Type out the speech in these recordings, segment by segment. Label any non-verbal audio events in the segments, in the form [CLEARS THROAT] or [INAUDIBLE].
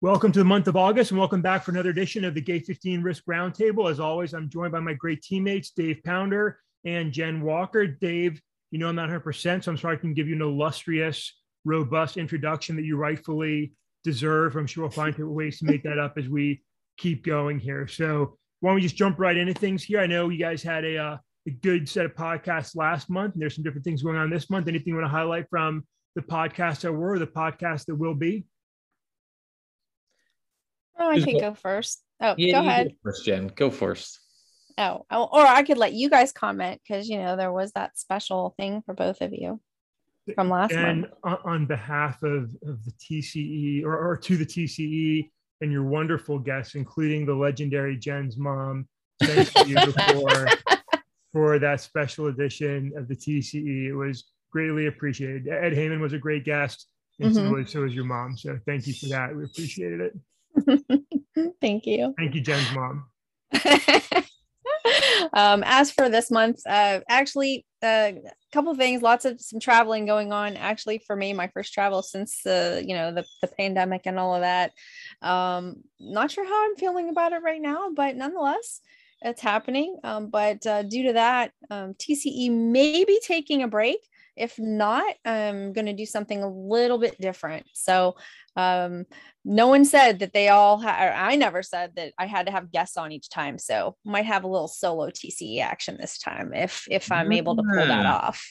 Welcome to the month of August and welcome back for another edition of the Gate 15 Risk Roundtable. As always, I'm joined by my great teammates, Dave Pounder and Jen Walker. Dave, you know I'm not 100%, so I'm sorry I can give you an illustrious, robust introduction that you rightfully deserve. I'm sure we'll find ways to make that up as we keep going here. So why don't we just jump right into things here? I know you guys had a, uh, a good set of podcasts last month, and there's some different things going on this month. Anything you want to highlight from the podcast that were, the podcast that will be? Oh, I can go first. Oh, yeah, go ahead. Go first, Jen. Go first. Oh, or I could let you guys comment because you know there was that special thing for both of you from last month. and month. on behalf of, of the TCE or, or to the TCE and your wonderful guests, including the legendary Jen's mom, thank you [LAUGHS] for for that special edition of the TCE. It was greatly appreciated. Ed Heyman was a great guest, and mm-hmm. so, was, so was your mom. So thank you for that. We appreciated it. [LAUGHS] Thank you. Thank you, Jen's mom. [LAUGHS] um, as for this month, uh, actually, a uh, couple things, lots of some traveling going on. Actually, for me, my first travel since the you know the, the pandemic and all of that. Um, not sure how I'm feeling about it right now, but nonetheless, it's happening. Um, but uh, due to that, um, TCE may be taking a break. If not, I'm going to do something a little bit different. So um, no one said that they all had, I never said that I had to have guests on each time. So might have a little solo TCE action this time if, if I'm able to pull that off.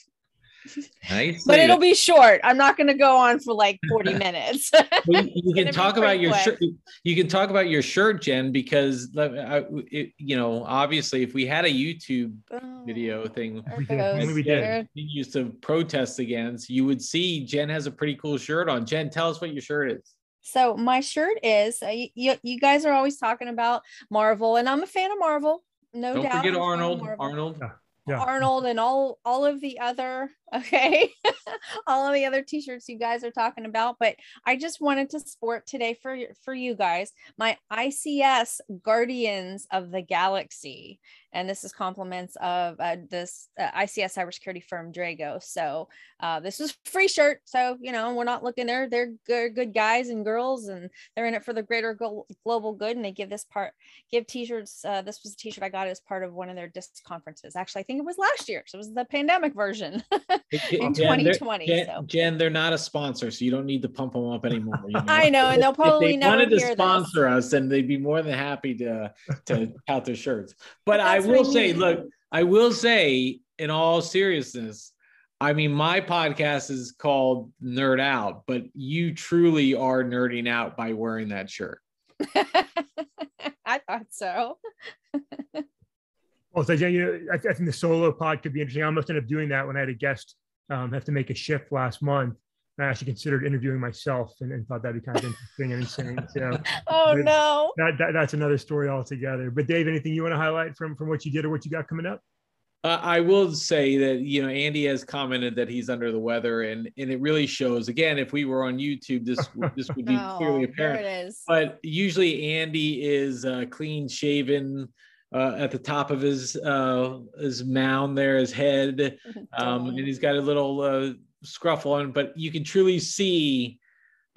[LAUGHS] but it'll be short. I'm not going to go on for like 40 [LAUGHS] minutes. [LAUGHS] you, you can talk about your shirt. You can talk about your shirt, Jen, because I, it, you know, obviously, if we had a YouTube oh, video thing, we did. We did. used to protest against, you would see Jen has a pretty cool shirt on. Jen, tell us what your shirt is. So my shirt is. Uh, you, you guys are always talking about Marvel, and I'm a fan of Marvel. No Don't doubt. Don't forget Arnold. Arnold. Yeah. Arnold and all all of the other [LAUGHS] okay [LAUGHS] all of the other t-shirts you guys are talking about but I just wanted to sport today for for you guys my ICS Guardians of the Galaxy and this is compliments of uh, this uh, ICS cybersecurity firm Dragos. So uh, this is free shirt. So you know we're not looking there. They're good, good guys and girls, and they're in it for the greater go- global good. And they give this part, give t-shirts. Uh, this was a t-shirt I got as part of one of their DISC conferences. Actually, I think it was last year. So it was the pandemic version [LAUGHS] in Jen, 2020. Jen, so. Jen, they're not a sponsor, so you don't need to pump them up anymore. You [LAUGHS] know? I know, and they'll probably if they wanted to sponsor this. us, then they'd be more than happy to to [LAUGHS] count their shirts. But I will say, look, I will say, in all seriousness, I mean, my podcast is called Nerd Out, but you truly are nerding out by wearing that shirt. [LAUGHS] I thought so. [LAUGHS] well, so yeah, you know, I, I, think the solo pod could be interesting. I almost ended up doing that when I had a guest um, have to make a shift last month. I actually considered interviewing myself and, and thought that'd be kind of interesting and insane. So, [LAUGHS] oh no, that, that, that's another story altogether. But Dave, anything you want to highlight from from what you did or what you got coming up? Uh, I will say that you know Andy has commented that he's under the weather, and and it really shows. Again, if we were on YouTube, this [LAUGHS] this would be oh, clearly apparent. There it is. But usually Andy is uh, clean shaven. Uh, at the top of his uh, his mound there, his head, [LAUGHS] um, and he's got a little scruffle on, but you can truly see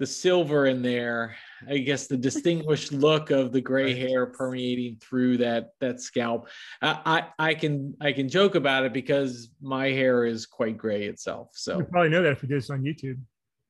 the silver in there. I guess the distinguished look of the gray hair permeating through that that scalp. I, I, I can I can joke about it because my hair is quite gray itself. So you probably know that if we did this on YouTube.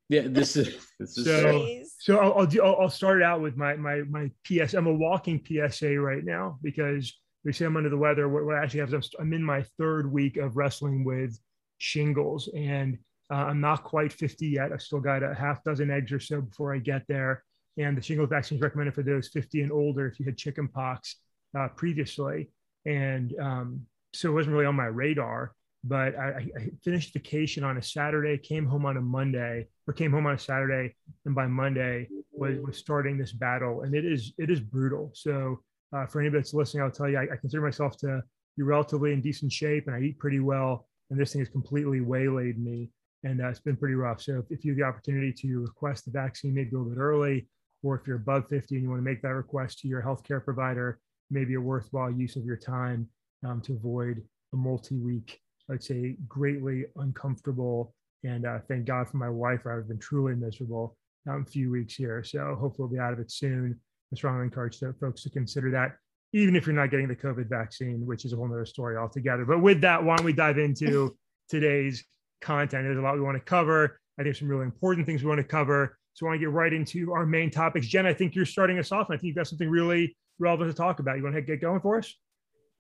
Yeah, this is [LAUGHS] this is so. So I'll I'll, do, I'll, I'll start out with my my my PS. I'm a walking PSA right now because we say I'm under the weather. What, what actually happens? I'm in my third week of wrestling with shingles and uh, I'm not quite 50 yet. I've still got a half dozen eggs or so before I get there. And the shingles vaccine is recommended for those 50 and older if you had chicken pox uh, previously. And um, so it wasn't really on my radar. But I, I, finished vacation on a Saturday, came home on a Monday, or came home on a Saturday, and by Monday was, was starting this battle, and it is it is brutal. So uh, for anybody that's listening, I'll tell you, I, I consider myself to be relatively in decent shape, and I eat pretty well. And this thing has completely waylaid me and uh, it's been pretty rough. So if, if, you have the opportunity to request the vaccine maybe a little bit early, or if you're above 50 and you want to make that request to your healthcare provider, maybe a worthwhile use of your time um, to avoid a multi-week, I'd say, greatly uncomfortable. And uh, thank God for my wife, I've been truly miserable um, few weeks here. So hopefully we'll be out of it soon. I strongly encourage folks to consider that, even if you're not getting the COVID vaccine, which is a whole other story altogether. But with that, why don't we dive into today's content? There's a lot we want to cover. I think some really important things we want to cover. So I want to get right into our main topics. Jen, I think you're starting us off, and I think you've got something really relevant to talk about. You want to get going for us?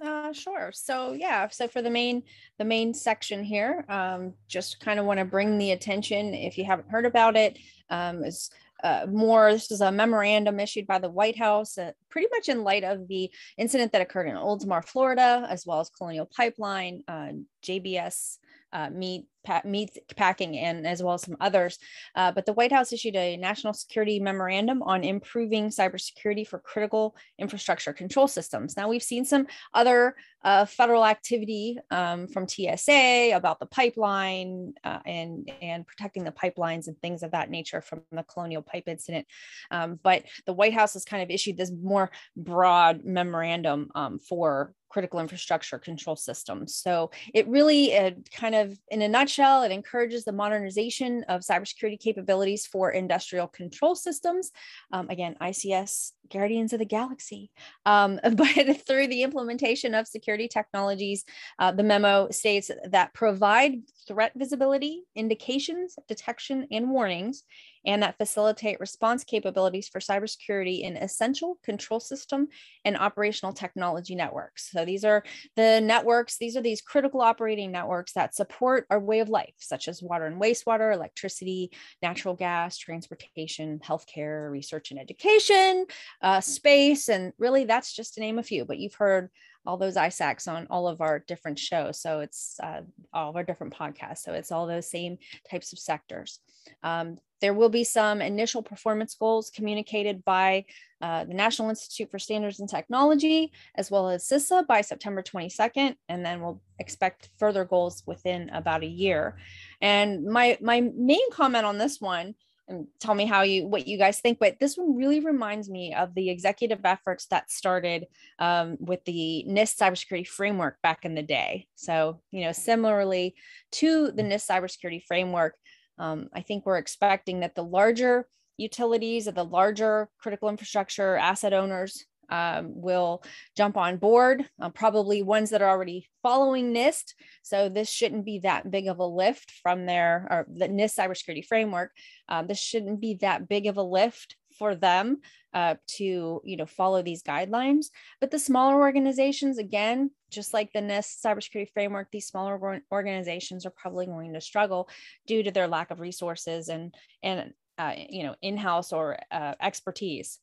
Uh, sure. So yeah, so for the main the main section here, um, just kind of want to bring the attention if you haven't heard about it. Um, is uh, more. This is a memorandum issued by the White House, uh, pretty much in light of the incident that occurred in Oldsmar, Florida, as well as Colonial Pipeline, uh, JBS uh, meat, meat packing, and as well as some others. Uh, but the White House issued a national security memorandum on improving cybersecurity for critical infrastructure control systems. Now, we've seen some other uh, federal activity um, from TSA about the pipeline uh, and, and protecting the pipelines and things of that nature from the Colonial Pipe incident. Um, but the White House has kind of issued this more broad memorandum um, for critical infrastructure control systems. So it really it kind of, in a nutshell, it encourages the modernization of cybersecurity capabilities for industrial control systems. Um, again, ICS, Guardians of the Galaxy. Um, [LAUGHS] but through the implementation of security technologies, uh, the memo states that provide threat visibility, indications, detection, and warnings and that facilitate response capabilities for cybersecurity in essential control system and operational technology networks. So these are the networks, these are these critical operating networks that support our way of life, such as water and wastewater, electricity, natural gas, transportation, healthcare, research and education, uh, space, and really that's just to name a few, but you've heard all those ISACs on all of our different shows. So it's uh, all of our different podcasts. So it's all those same types of sectors. Um, there will be some initial performance goals communicated by uh, the National Institute for Standards and Technology, as well as CISA by September 22nd, and then we'll expect further goals within about a year. And my, my main comment on this one, and tell me how you what you guys think, but this one really reminds me of the executive efforts that started um, with the NIST cybersecurity framework back in the day. So, you know, similarly to the NIST cybersecurity framework, um, I think we're expecting that the larger utilities of the larger critical infrastructure asset owners um, will jump on board, uh, probably ones that are already following NIST. So this shouldn't be that big of a lift from their or the NIST cybersecurity framework. Um, this shouldn't be that big of a lift for them uh, to you know follow these guidelines. But the smaller organizations, again, just like the NIST cybersecurity framework, these smaller organizations are probably going to struggle due to their lack of resources and and uh, you know in-house or uh, expertise.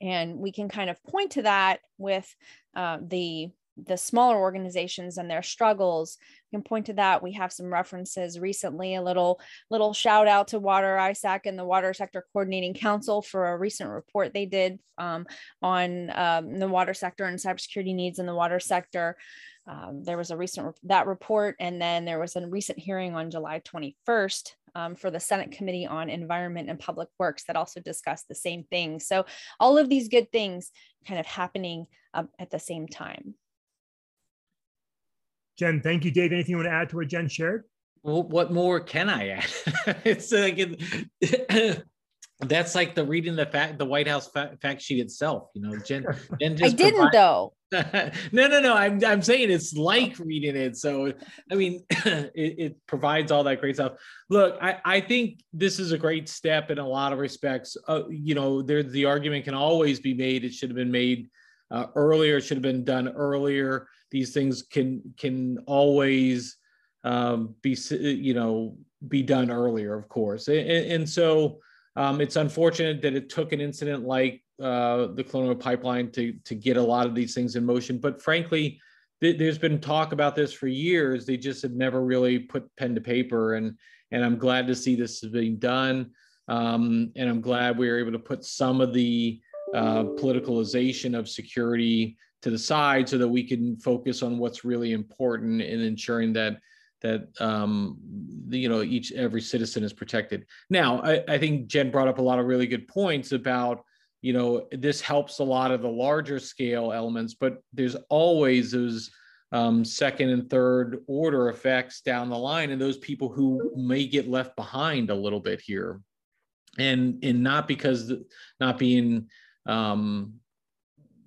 And we can kind of point to that with uh, the the smaller organizations and their struggles. You can point to that. We have some references recently a little little shout out to Water ISAC and the water sector coordinating council for a recent report they did um, on um, the water sector and cybersecurity needs in the water sector. Um, there was a recent that report and then there was a recent hearing on july 21st um, for the senate committee on environment and public works that also discussed the same thing so all of these good things kind of happening um, at the same time Jen, thank you. Dave, anything you want to add to what Jen shared? Well, what more can I add? [LAUGHS] it's like it, [COUGHS] that's like the reading the fact the White House fact, fact sheet itself. You know, Jen. [LAUGHS] Jen I didn't provide, though. [LAUGHS] no, no, no. I'm I'm saying it's like reading it. So I mean, [CLEARS THROAT] it, it provides all that great stuff. Look, I I think this is a great step in a lot of respects. Uh, you know, there the argument can always be made. It should have been made uh, earlier. It should have been done earlier these things can can always um, be you know be done earlier, of course, and, and so um, it's unfortunate that it took an incident like uh, the Colonial Pipeline to to get a lot of these things in motion. But frankly, th- there's been talk about this for years. They just have never really put pen to paper, and and I'm glad to see this is being done. Um, and I'm glad we were able to put some of the uh, politicalization of security to the side so that we can focus on what's really important in ensuring that that um, you know each every citizen is protected. Now, I, I think Jen brought up a lot of really good points about you know this helps a lot of the larger scale elements, but there's always those um, second and third order effects down the line, and those people who may get left behind a little bit here. and and not because not being um,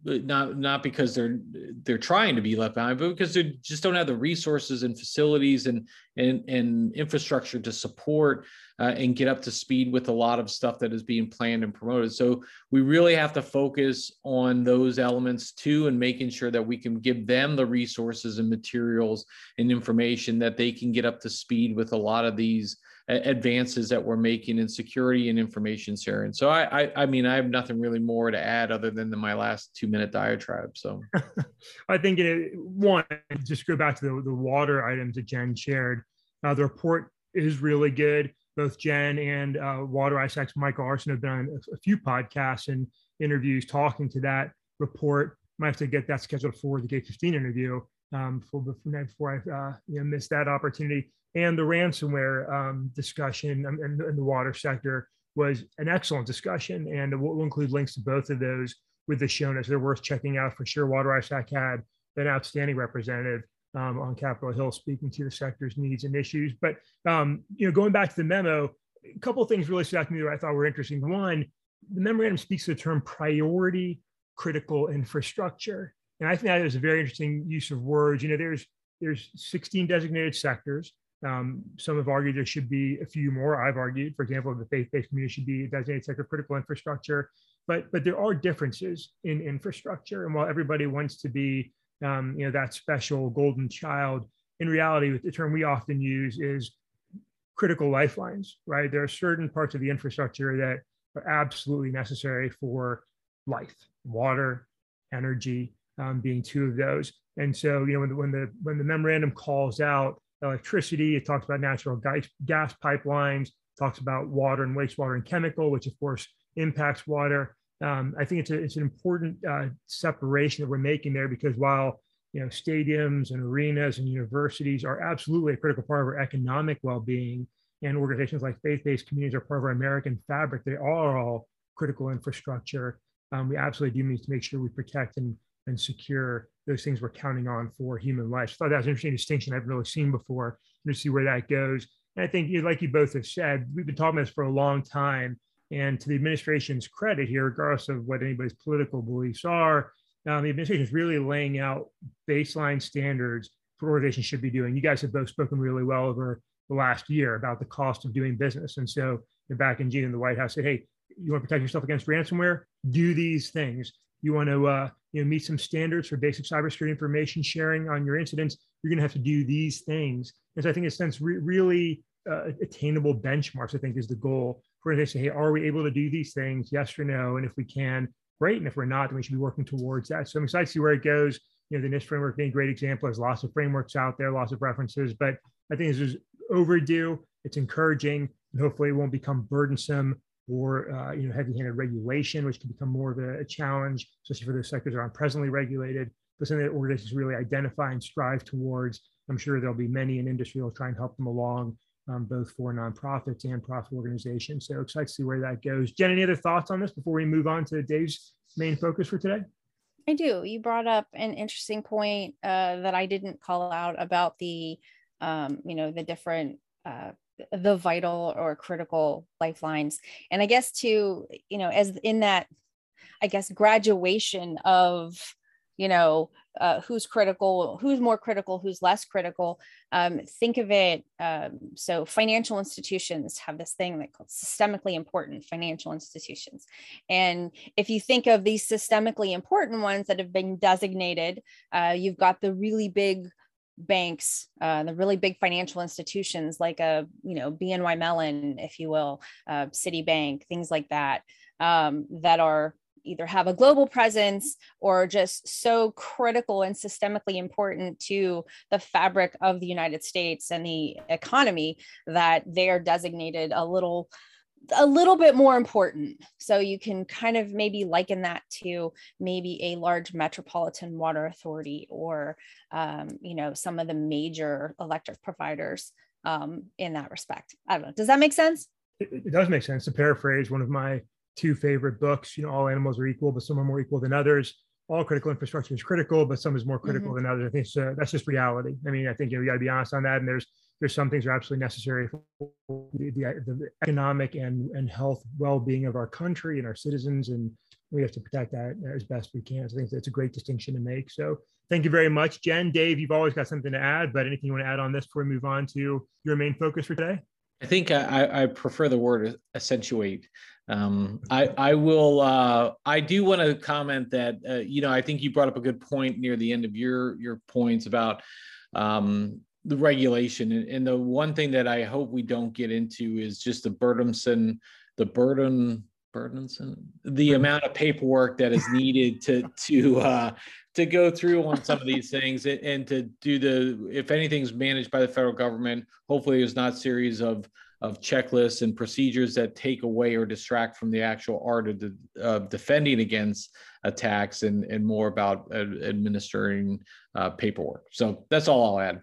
not not because they're they're trying to be left behind, but because they just don't have the resources and facilities and and and infrastructure to support uh, and get up to speed with a lot of stuff that is being planned and promoted. So we really have to focus on those elements too, and making sure that we can give them the resources and materials and information that they can get up to speed with a lot of these advances that we're making in security and information sharing. So I, I, I mean, I have nothing really more to add other than my last two minute diatribe. So [LAUGHS] I think it, one, just go back to the, the water items that Jen shared. Uh, the report is really good. Both Jen and uh, Water ISAC's Michael Arceneaux have been on a, a few podcasts and interviews talking to that report. Might have to get that scheduled for the Gate 15 interview um, before, before I uh, you know, miss that opportunity and the ransomware um, discussion in, in, the water sector was an excellent discussion. And we'll include links to both of those with the show notes. They're worth checking out for sure. Water ISAC had an outstanding representative um, on Capitol Hill speaking to the sector's needs and issues. But um, you know, going back to the memo, a couple of things really stuck to me that I thought were interesting. One, the memorandum speaks to the term priority critical infrastructure. And I think that is a very interesting use of words. You know, there's there's 16 designated sectors. Um, some have argued there should be a few more. I've argued, for example, the faith-based community should be designated sector critical infrastructure. But but there are differences in infrastructure, and while everybody wants to be um, you know that special golden child, in reality, the term we often use is critical lifelines. Right? There are certain parts of the infrastructure that are absolutely necessary for life, water, energy, um, being two of those. And so, you know, when the, when the when the memorandum calls out electricity. It talks about natural gas pipelines, talks about water and wastewater and chemical, which of course impacts water. Um, I think it's, a, it's an important uh, separation that we're making there because while you know stadiums and arenas and universities are absolutely a critical part of our economic well-being, and organizations like faith-based communities are part of our American fabric. They are all critical infrastructure. Um, we absolutely do need to make sure we protect and, and secure those things we're counting on for human life. So I thought that was an interesting distinction I've really seen before to see where that goes. And I think, like you both have said, we've been talking about this for a long time. And to the administration's credit here, regardless of what anybody's political beliefs are, um, the administration is really laying out baseline standards for organizations should be doing. You guys have both spoken really well over the last year about the cost of doing business. And so back in June, the White House said, hey, you want to protect yourself against ransomware? Do these things. You want to uh, you know, meet some standards for basic cybersecurity information sharing on your incidents, you're going to have to do these things. And so I think in a sense, re- really uh, attainable benchmarks, I think is the goal for to say, hey, are we able to do these things? Yes or no? And if we can, great. And if we're not, then we should be working towards that. So I'm excited to see where it goes. You know, the NIST framework being a great example. There's lots of frameworks out there, lots of references, but I think this is overdue. It's encouraging, and hopefully it won't become burdensome or uh, you know heavy-handed regulation, which can become more of a, a, challenge, especially for those sectors that aren't presently regulated. But something that organizations really identify and strive towards. I'm sure there'll be many in industry will try and help them along, um, both for nonprofits and profit organizations. So excited to see where that goes. Jen, any other thoughts on this before we move on to Dave's main focus for today? I do. You brought up an interesting point uh, that I didn't call out about the, um, you know, the different uh, the vital or critical lifelines. And i guess to you know as in that i guess graduation of you know uh, who's critical who's more critical who's less critical um, think of it um, so financial institutions have this thing that called systemically important financial institutions. And if you think of these systemically important ones that have been designated uh, you've got the really big banks, uh, the really big financial institutions like a you know BNY Mellon, if you will, uh, Citibank, things like that, um, that are either have a global presence or just so critical and systemically important to the fabric of the United States and the economy that they are designated a little a little bit more important. So you can kind of maybe liken that to maybe a large metropolitan water authority or, um, you know, some of the major electric providers um, in that respect. I don't know. Does that make sense? It, it, does make sense. To paraphrase one of my two favorite books, you know, all animals are equal, but some are more equal than others. All critical infrastructure is critical, but some is more critical mm-hmm. than others. I think so, that's just reality. I mean, I think you, know, you got to be honest on that. And there's there's some things that are absolutely necessary for the, the, the economic and, and health well-being of our country and our citizens and we have to protect that as best we can. So I think that's a great distinction to make. So thank you very much, Jen. Dave, you've always got something to add, but anything you want to add on this before we move on to your main focus for today? I think I, I prefer the word accentuate. Um, I, I will. Uh, I do want to comment that uh, you know I think you brought up a good point near the end of your your points about um, the regulation, and, and the one thing that I hope we don't get into is just the burdensome, the burden burdensome the amount of paperwork that is needed to [LAUGHS] to uh, to go through on some of these things and, and, to do the if anything's managed by the federal government hopefully there's not series of of checklists and procedures that take away or distract from the actual art of, the, of defending against attacks and and more about uh, administering uh, paperwork. So that's all i'll add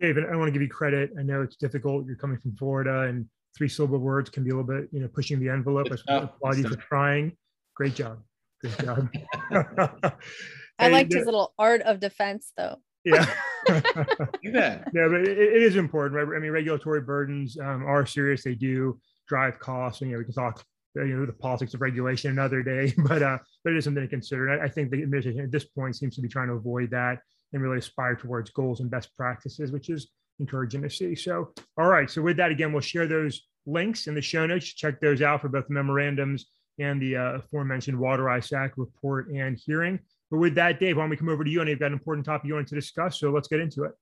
david i want to give you credit i know it's difficult you're coming from florida and three syllable words can be a little bit, you know, pushing the envelope. I applaud you for trying. Great job. Great job. [LAUGHS] I liked his little art of defense though. Yeah. [LAUGHS] yeah, but it, it is important, right? I mean, regulatory burdens um, are serious. They do drive costs. And, you know, we can talk, you know, the politics of regulation another day, [LAUGHS] but uh, but it is something to consider. I, I think the administration at this point seems to be trying to avoid that and really aspire towards goals and best practices, which is encouraging to see. So, all right. So with that, again, we'll share those links in the show notes. Check those out for both the memorandums and the uh, aforementioned Water ISAC report and hearing. But with that, Dave, why don't we come over to you? And you've got an important topic you wanted to discuss. So let's get into it.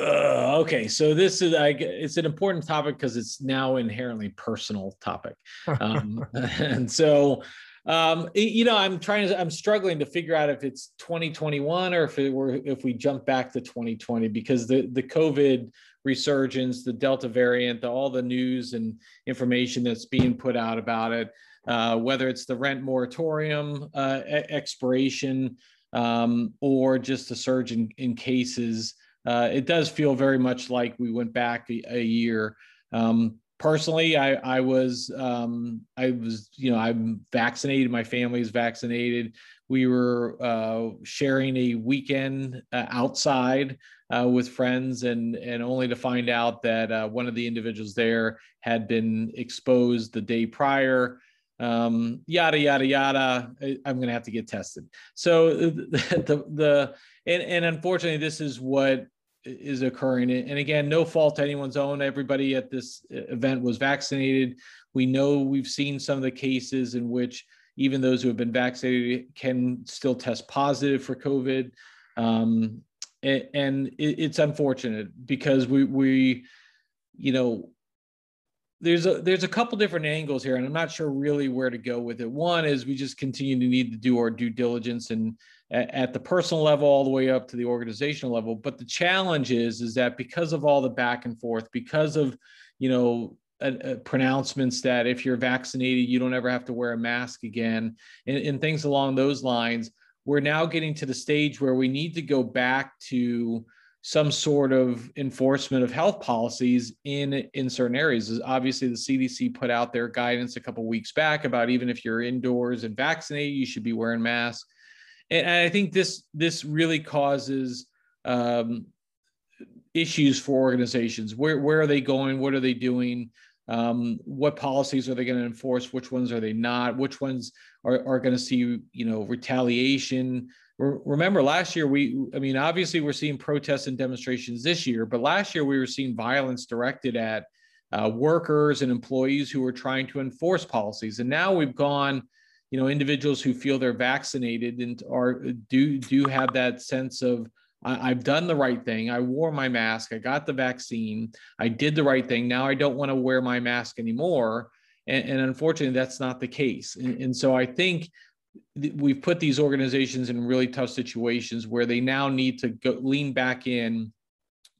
Uh, okay, so this is I, it's an important topic because it's now inherently personal topic, [LAUGHS] um, [LAUGHS] and so um, you know I'm trying to I'm struggling to figure out if it's 2021 or if it were if we jump back to 2020 because the the COVID resurgence, the Delta variant, the, all the news and information that's being put out about it, uh, whether it's the rent moratorium uh, expiration um, or just a surge in, in cases. Uh, it does feel very much like we went back a, a year. Um, personally, I, I was, um, I was, you know, I'm vaccinated. My family is vaccinated. We were uh, sharing a weekend uh, outside uh, with friends, and and only to find out that uh, one of the individuals there had been exposed the day prior. Um, yada yada yada. I'm going to have to get tested. So [LAUGHS] the the, the and, and unfortunately, this is what is occurring. And again, no fault to anyone's own. Everybody at this event was vaccinated. We know we've seen some of the cases in which even those who have been vaccinated can still test positive for COVID. Um, and, and it's unfortunate because we we you know there's a there's a couple different angles here and i'm not sure really where to go with it. One is we just continue to need to do our due diligence and at, at the personal level all the way up to the organizational level. But the challenge is is that because of all the back and forth because of you know pronouncements that if you're vaccinated you don't ever have to wear a mask again and, and things along those lines we're now getting to the stage where we need to go back to some sort of enforcement of health policies in in certain areas. is Obviously, the CDC put out their guidance a couple weeks back about even if you're indoors and vaccinated, you should be wearing masks. And I think this this really causes um, issues for organizations. Where where are they going? What are they doing? Um, what policies are they going to enforce? Which ones are they not? Which ones are, are going to see, you know, retaliation? Remember last year we i mean obviously we're seeing protests and demonstrations this year but last year we were seeing violence directed at uh, workers and employees who were trying to enforce policies and now we've gone you know individuals who feel they're vaccinated and are do do have that sense of I, have done the right thing. I wore my mask. I got the vaccine. I did the right thing. Now I don't want to wear my mask anymore. And, and unfortunately, that's not the case. And, and so I think th- we've put these organizations in really tough situations where they now need to go, lean back in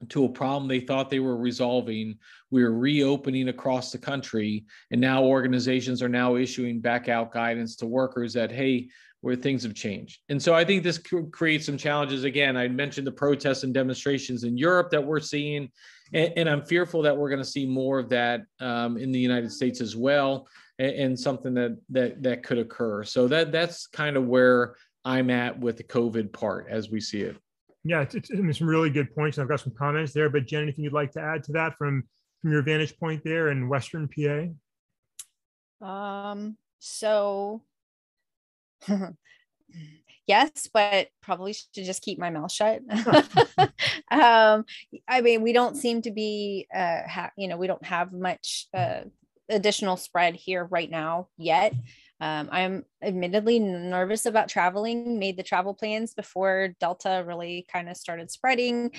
to a problem they thought they were resolving. We are reopening across the country, and now organizations are now issuing back out guidance to workers that, hey, where things have changed. And so I think this creates some challenges. Again, I mentioned the protests and demonstrations in Europe that we're seeing, and, and I'm fearful that we're going to see more of that um, in the United States as well, and, and, something that that that could occur. So that that's kind of where I'm at with the COVID part as we see it. Yeah, it's, it's, it's some really good points. I've got some comments there, but Jen, anything you'd like to add to that from from your vantage point there in Western PA? Um, so [LAUGHS] yes, but probably should just keep my mouth shut. [LAUGHS] [LAUGHS] um, I mean, we don't seem to be, uh, ha- you know, we don't have much uh, additional spread here right now yet. Um, I'm admittedly nervous about traveling, made the travel plans before Delta really kind of started spreading.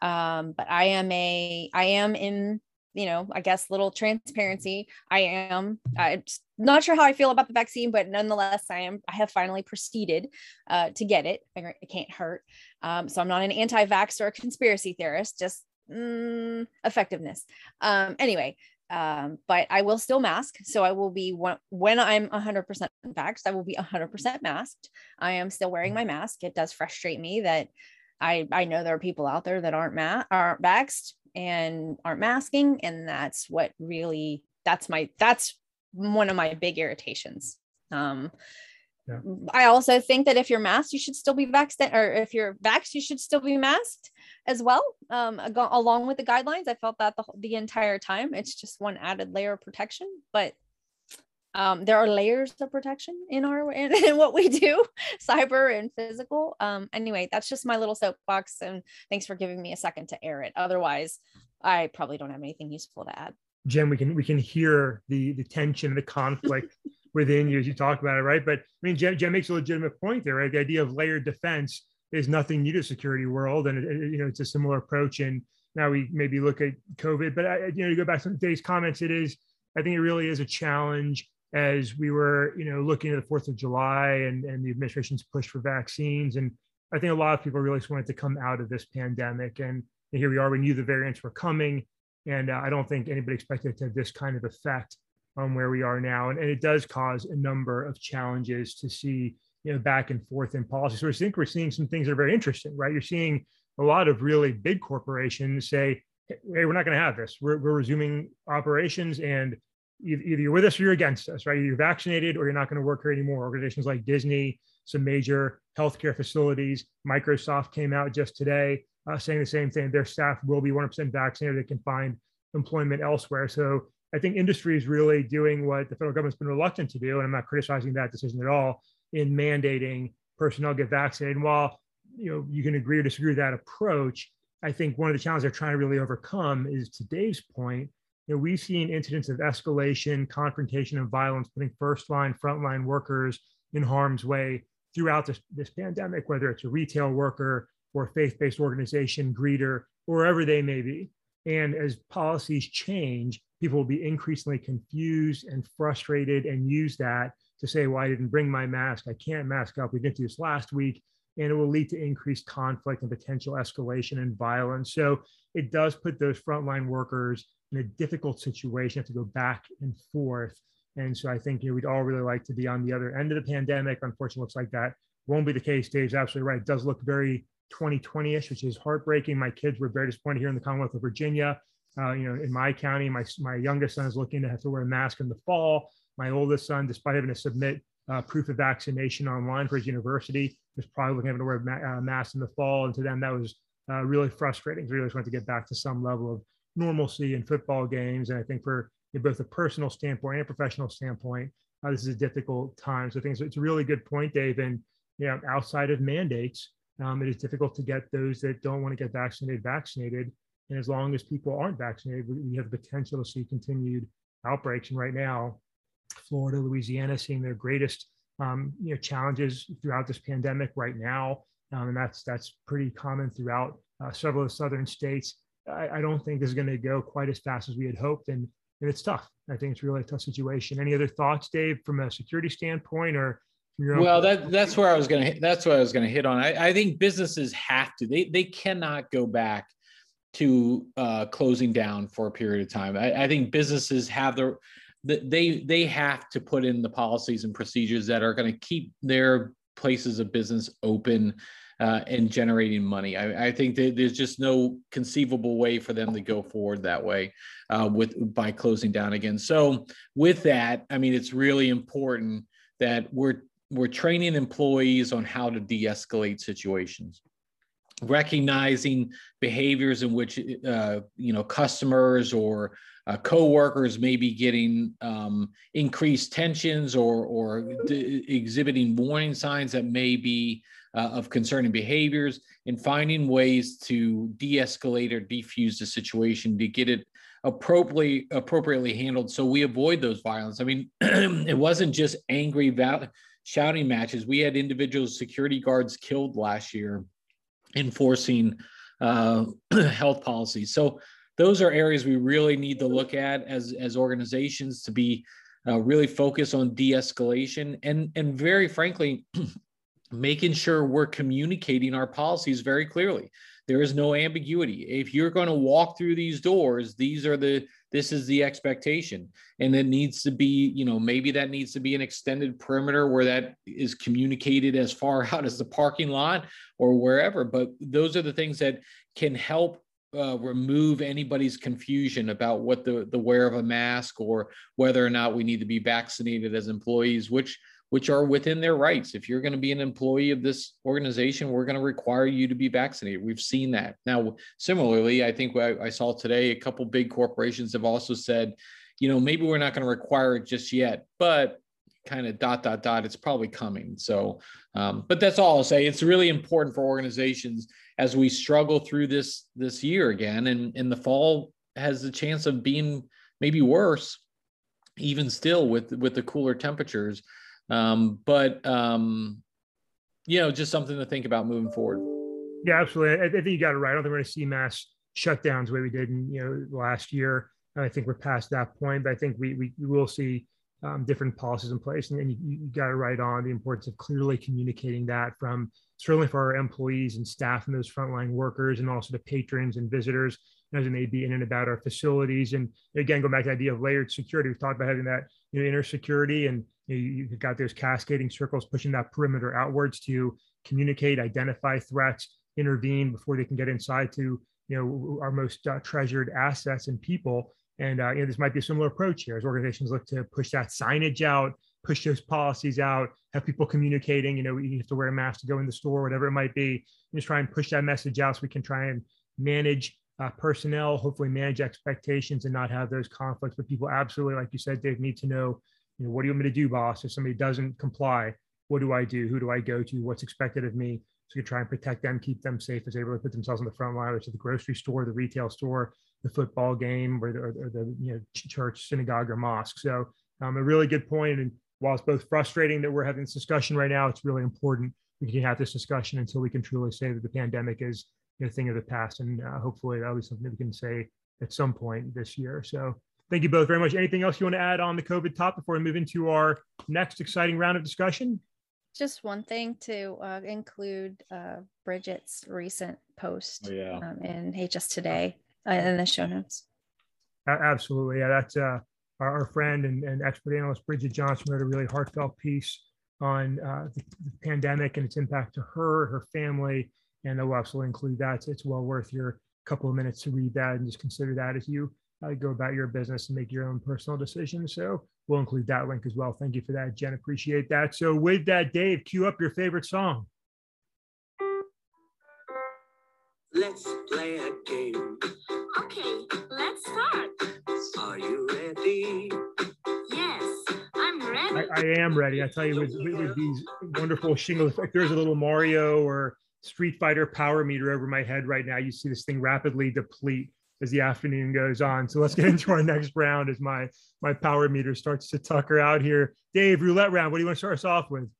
Um, but I am a, I am in you know, I guess little transparency. I am I'm not sure how I feel about the vaccine, but nonetheless, I am. I have finally proceeded uh, to get it. It can't hurt. Um, so I'm not an anti-vax or a conspiracy theorist. Just mm, effectiveness. Um, anyway, um, but I will still mask. So I will be when, when I'm 100% vaxxed, I will be 100% masked. I am still wearing my mask. It does frustrate me that I I know there are people out there that aren't ma- aren't vaxxed and aren't masking and that's what really that's my that's one of my big irritations um yeah. I also think that if you're masked, you should still be vaccinated, or if you're vaxxed, you should still be masked as well. Um, along with the guidelines, I felt that the, the entire time. It's just one added layer of protection, but um, there are layers of protection in our in, [LAUGHS] in, what we do [LAUGHS] cyber and physical um, anyway that's just my little soapbox and thanks for giving me a second to air it otherwise i probably don't have anything useful to add jen we can we can hear the the tension the conflict [LAUGHS] within you as you talk about it right but i mean jen, jen makes a legitimate point there right the idea of layered defense is nothing new to security world and you know it's a similar approach and now we maybe look at covid but I, you know to go back to today's comments it is i think it really is a challenge as we were, you know, looking at the Fourth of July and, and the administration's push for vaccines. And I think a lot of people really just wanted to come out of this pandemic. And here we are. We knew the variants were coming, and uh, I don't think anybody expected it to have this kind of effect on where we are now. And, and it does cause a number of challenges to see, you know, back and forth in policy. So I think we're seeing some things that are very interesting, right? You're seeing a lot of really big corporations say, "Hey, we're not going to have this. We're, we're resuming operations and." either you're with us or you're against us, right? You're vaccinated or you're not going to work here anymore. Organizations like Disney, some major healthcare facilities, Microsoft came out just today uh, saying the same thing. Their staff will be 100% vaccinated. They can find employment elsewhere. So I think industry is really doing what the federal government's been reluctant to do, and I'm not criticizing that decision at all in mandating personnel get vaccinated. And while you know you can agree or disagree with that approach, I think one of the challenges they're trying to really overcome is to Dave's point you know, we've seen incidents of escalation, confrontation, and violence, putting first line, frontline workers in harm's way throughout this, this pandemic, whether it's a retail worker or a faith based organization, greeter, wherever they may be. And as policies change, people will be increasingly confused and frustrated and use that to say, well, I didn't bring my mask. I can't mask up. We didn't do this last week. And it will lead to increased conflict and potential escalation and violence. So it does put those frontline workers in a difficult situation, have to go back and forth. And so I think you know we'd all really like to be on the other end of the pandemic. Unfortunately, looks like that won't be the case. Dave's absolutely right. It does look very 2020-ish, which is heartbreaking. My kids were very disappointed here in the Commonwealth of Virginia. Uh, you know, in my county, my my youngest son is looking to have to wear a mask in the fall. My oldest son, despite having to submit uh, proof of vaccination online for his university, was probably looking to to wear a uh, mask in the fall. And to them, that was uh, really frustrating. They really just want to get back to some level of normalcy in football games. And I think for both a personal standpoint and a professional standpoint, uh, this is a difficult time. So I think it's, it's a really good point, Dave. And you know, outside of mandates, um, it is difficult to get those that don't want to get vaccinated vaccinated. And as long as people aren't vaccinated, we, we have the potential to see continued outbreaks. And right now, Florida, Louisiana, seeing their greatest um, you know challenges throughout this pandemic right now, um, and that's that's pretty common throughout uh, several of the southern states. I, I don't think this is going to go quite as fast as we had hoped, and and it's tough. I think it's really a tough situation. Any other thoughts, Dave, from a security standpoint, or well, that that's where I was going to. That's what I was going to hit on. I, I think businesses have to. They they cannot go back to uh, closing down for a period of time. I, I think businesses have the they they have to put in the policies and procedures that are going to keep their places of business open uh, and generating money. I, I, think there's just no conceivable way for them to go forward that way uh, with by closing down again. So with that, I mean, it's really important that we're we're training employees on how to de-escalate situations. recognizing behaviors in which uh, you know customers or uh, co-workers may be getting um, increased tensions or or d- exhibiting warning signs that may be uh, of concerning behaviors and finding ways to de-escalate or defuse the situation to get it appropriately appropriately handled so we avoid those violence. I mean [CLEARS THROAT] it wasn't just angry shouting matches. We had individual security guards killed last year enforcing uh, [CLEARS THROAT] health policies. So those are areas we really need to look at as as organizations to be uh, really focused on de-escalation and and very frankly [CLEARS THROAT] making sure we're communicating our policies very clearly. There is no ambiguity. If you're going to walk through these doors these are the this is the expectation. And it needs to be you know maybe that needs to be an extended perimeter where that is communicated as far [LAUGHS] out as the parking lot or wherever. But those are the things that can help uh, remove anybody's confusion about what the the wear of a mask or whether or not we need to be vaccinated as employees which which are within their rights. If you're going to be an employee of this organization we're going to require you to be vaccinated. We've seen that. Now similarly i think I, I saw today a couple big corporations have also said you know maybe we're not going to require it just yet but kind of dot dot dot it's probably coming. So um, but that's all i'll say. It's really important for organizations as we struggle through this this year again. And in the fall has the chance of being maybe worse even still with with the cooler temperatures. Um, but um, you know just something to think about moving forward. Yeah absolutely. I, I think you got it right. I don't think we're going to see mass shutdowns the way we did in you know last year. I think we're past that point but i think we, we will see um, different policies in place and, and you, you got it right on the importance of clearly communicating that from certainly for our employees and staff and those frontline workers, and also the patrons and visitors as it may be in and about our facilities. And again, go back to the idea of layered security. We've talked about having that you know, inner security, and you you've got those cascading circles pushing that perimeter outwards to communicate, identify threats, intervene before they can get inside to you know our most uh, treasured assets and people. And uh, you know, this might be a similar approach here as organizations look to push that signage out, push those policies out, have people communicating, you know, you have to wear a mask to go in the store, whatever it might be. Just try and push that message out so we can try and manage uh, personnel, hopefully manage expectations and not have those conflicts. But people absolutely, like you said, Dave, need to know, you know, what do you want me to do, boss? If somebody doesn't comply, what do I do? Who do I go to? What's expected of me? So you try and protect them, keep them safe as they really put themselves on the front line, whether it's the grocery store, the retail store, the football game, or the, or the you know church, synagogue, or mosque. So um, a really good point. And while it's both frustrating that we're having this discussion right now, it's really important we can have this discussion until we can truly say that the pandemic is a thing of the past. And uh, hopefully that'll be something that we can say at some point this year. So thank you both very much. Anything else you want to add on the COVID top before we move into our next exciting round of discussion? Just one thing to uh, include uh, Bridget's recent post oh, yeah. um, in HS Today in the show notes. Absolutely. Yeah, that's uh, our, our friend and, and, expert analyst Bridget Johnson wrote a really heartfelt piece on uh, the, the, pandemic and its impact to her, her family, and we'll absolutely include that. It's, it's well worth your couple of minutes to read that and just consider that as you uh, go about your business and make your own personal decisions. So we'll include that link as well. Thank you for that, Jen. Appreciate that. So with that, Dave, cue up your favorite song. Let's play a game. Okay, let's start. Are you ready? Yes, I'm ready. I, I am ready. I tell you, with, with, with these wonderful shingles, like there's a little Mario or Street Fighter power meter over my head right now. You see this thing rapidly deplete as the afternoon goes on. So let's get [LAUGHS] into our next round as my my power meter starts to tucker out here. Dave, roulette round. What do you want to start us off with?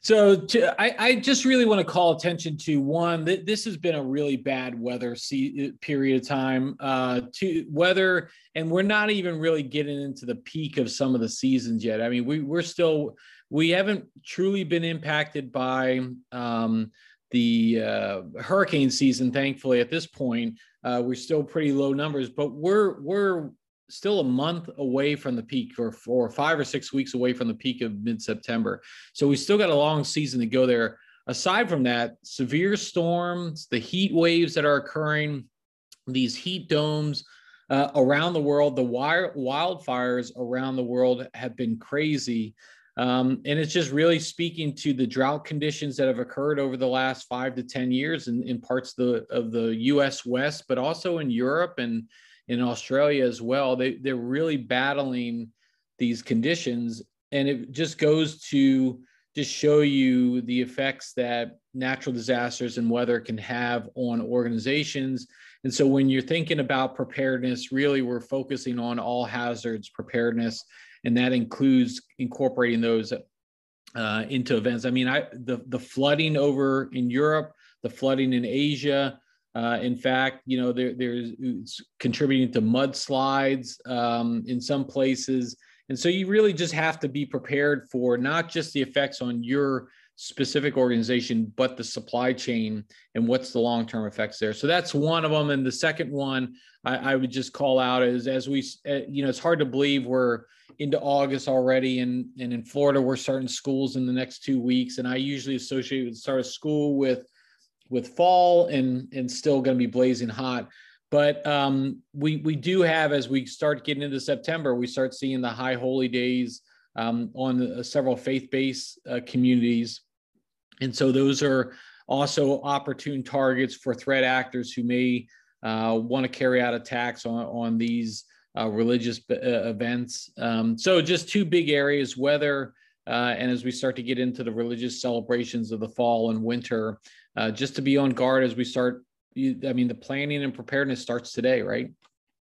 So to, I, I, just really want to call attention to one that this has been a really bad weather see, period of time. Uh, to weather, and we're not even really getting into the peak of some of the seasons yet. I mean, we we're still we haven't truly been impacted by um, the uh, hurricane season. Thankfully, at this point, uh, we're still pretty low numbers, but we're we're still a month away from the peak or four five or six weeks away from the peak of mid-september. So we still got a long season to go there. Aside from that severe storms the heat waves that are occurring these heat domes uh, around the world the wire, wildfires around the world have been crazy. Um, and it's just really speaking to the drought conditions that have occurred over the last five to 10 years in, in parts of the, of the US West, but also in Europe and in Australia as well. They, they're really battling these conditions. And it just goes to just show you the effects that natural disasters and weather can have on organizations. And so when you're thinking about preparedness, really we're focusing on all hazards preparedness and that includes incorporating those uh, into events. I mean, I the the flooding over in Europe, the flooding in Asia. Uh, in fact, you know, there, there's contributing to mudslides um, in some places, and so you really just have to be prepared for not just the effects on your specific organization, but the supply chain and what's the long-term effects there. So that's one of them. And the second one I, I would just call out is as we, uh, you know, it's hard to believe we're into August already, and and in Florida we're starting schools in the next two weeks. And I usually associate with start of school with with fall and and still going to be blazing hot. But um, we we do have as we start getting into September, we start seeing the high holy days um, on uh, several faith-based uh, communities and so those are also opportune targets for threat actors who may uh, want to carry out attacks on, on these uh, religious uh, events. Um, so just two big areas, weather, uh, and as we start to get into the religious celebrations of the fall and winter, uh, just to be on guard as we start. I mean, the planning and preparedness starts today, right?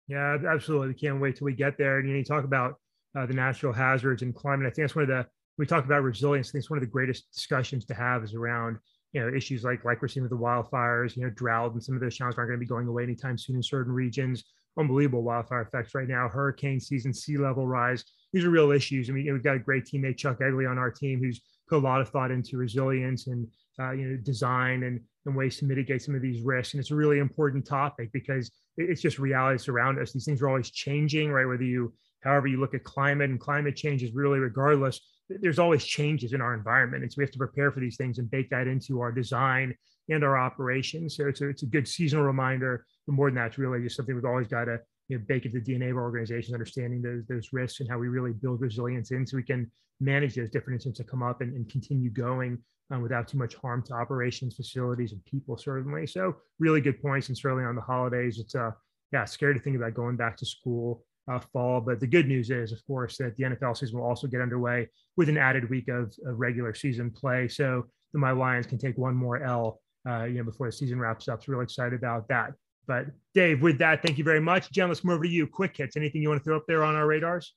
Yeah, absolutely. We can't wait till we get there. And you, know, you talk about uh, the natural hazards and climate. I think that's one of the we talk about resilience. I think it's one of the greatest discussions to have is around you know issues like like we're seeing with the wildfires, you know, drought, and some of those challenges aren't going to be going away anytime soon in certain regions. Unbelievable wildfire effects right now, hurricane season, sea level rise. These are real issues. I mean, you know, we've got a great teammate Chuck Egley on our team who's put a lot of thought into resilience and uh, you know design and, and ways to mitigate some of these risks. And it's a really important topic because it's just realities around us. These things are always changing, right? Whether you however you look at climate and climate change is really regardless there's always changes in our environment. And so we have to prepare for these things and bake that into our design and our operations. So it's a, it's a good seasonal reminder. But more than that, it's really just something we've always got to you know, bake into the DNA of our organizations, understanding those, those risks and how we really build resilience in so we can manage those different incidents that come up and, and continue going um, without too much harm to operations, facilities, and people, certainly. So really good points. And certainly on the holidays, it's uh, yeah, scary to think about going back to school uh, fall. But the good news is, of course, that the NFL season will also get underway with an added week of, of regular season play. So the My Lions can take one more L, uh, you know, before the season wraps up. So really excited about that. But Dave, with that, thank you very much. Jen, let's move over to you. Quick hits. Anything you want to throw up there on our radars?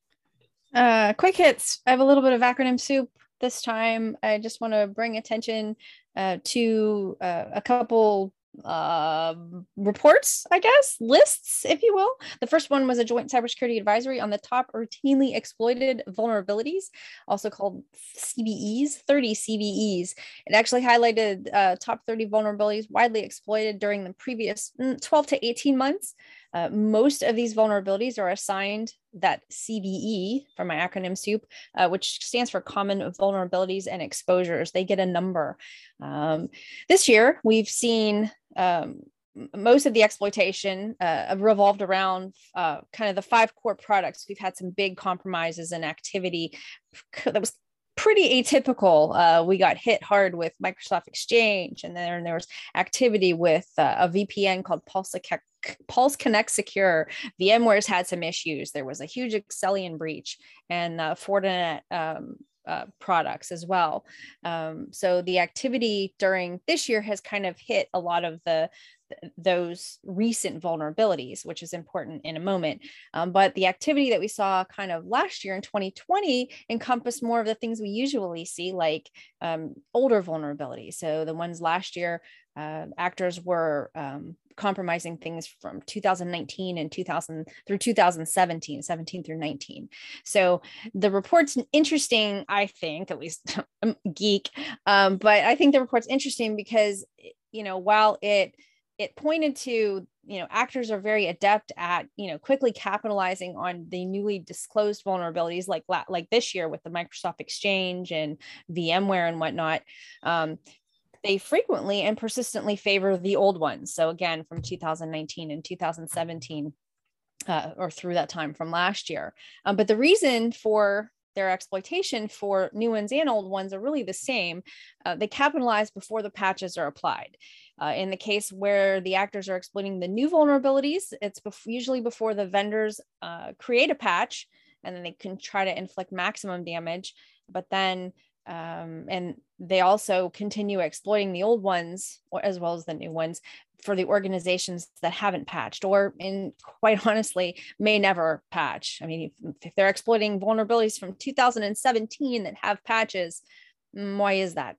Uh, quick hits. I have a little bit of acronym soup this time. I just want to bring attention uh, to uh, a couple uh, reports, I guess, lists, if you will. The first one was a joint cybersecurity advisory on the top routinely exploited vulnerabilities, also called CVEs, 30 CVEs. It actually highlighted uh, top 30 vulnerabilities widely exploited during the previous mm, 12 to 18 months. Uh, most of these vulnerabilities are assigned that CVE from my acronym SOUP, uh, which stands for Common Vulnerabilities and Exposures. They get a number. Um, this year, we've seen um, most of the exploitation uh, revolved around uh, kind of the five core products. We've had some big compromises and activity that was pretty atypical. Uh, we got hit hard with Microsoft Exchange, and then there was activity with uh, a VPN called Pulse, Pulse Connect Secure. VMware's had some issues. There was a huge Accellion breach, and uh, Fortinet um, uh, products as well. Um, so the activity during this year has kind of hit a lot of the those recent vulnerabilities, which is important in a moment. Um, but the activity that we saw kind of last year in 2020 encompassed more of the things we usually see, like um, older vulnerabilities. So the ones last year, uh, actors were um, compromising things from 2019 and 2000 through 2017 17 through 19 so the report's interesting i think at least [LAUGHS] i'm geek um, but i think the report's interesting because you know while it it pointed to you know actors are very adept at you know quickly capitalizing on the newly disclosed vulnerabilities like like this year with the microsoft exchange and vmware and whatnot um, they frequently and persistently favor the old ones so again from 2019 and 2017 uh, or through that time from last year um, but the reason for their exploitation for new ones and old ones are really the same. Uh, they capitalize before the patches are applied. Uh, in the case where the actors are exploiting the new vulnerabilities, it's bef- usually before the vendors uh, create a patch and then they can try to inflict maximum damage. But then, um, and they also continue exploiting the old ones as well as the new ones for the organizations that haven't patched or in quite honestly may never patch. I mean if, if they're exploiting vulnerabilities from 2017 that have patches why is that?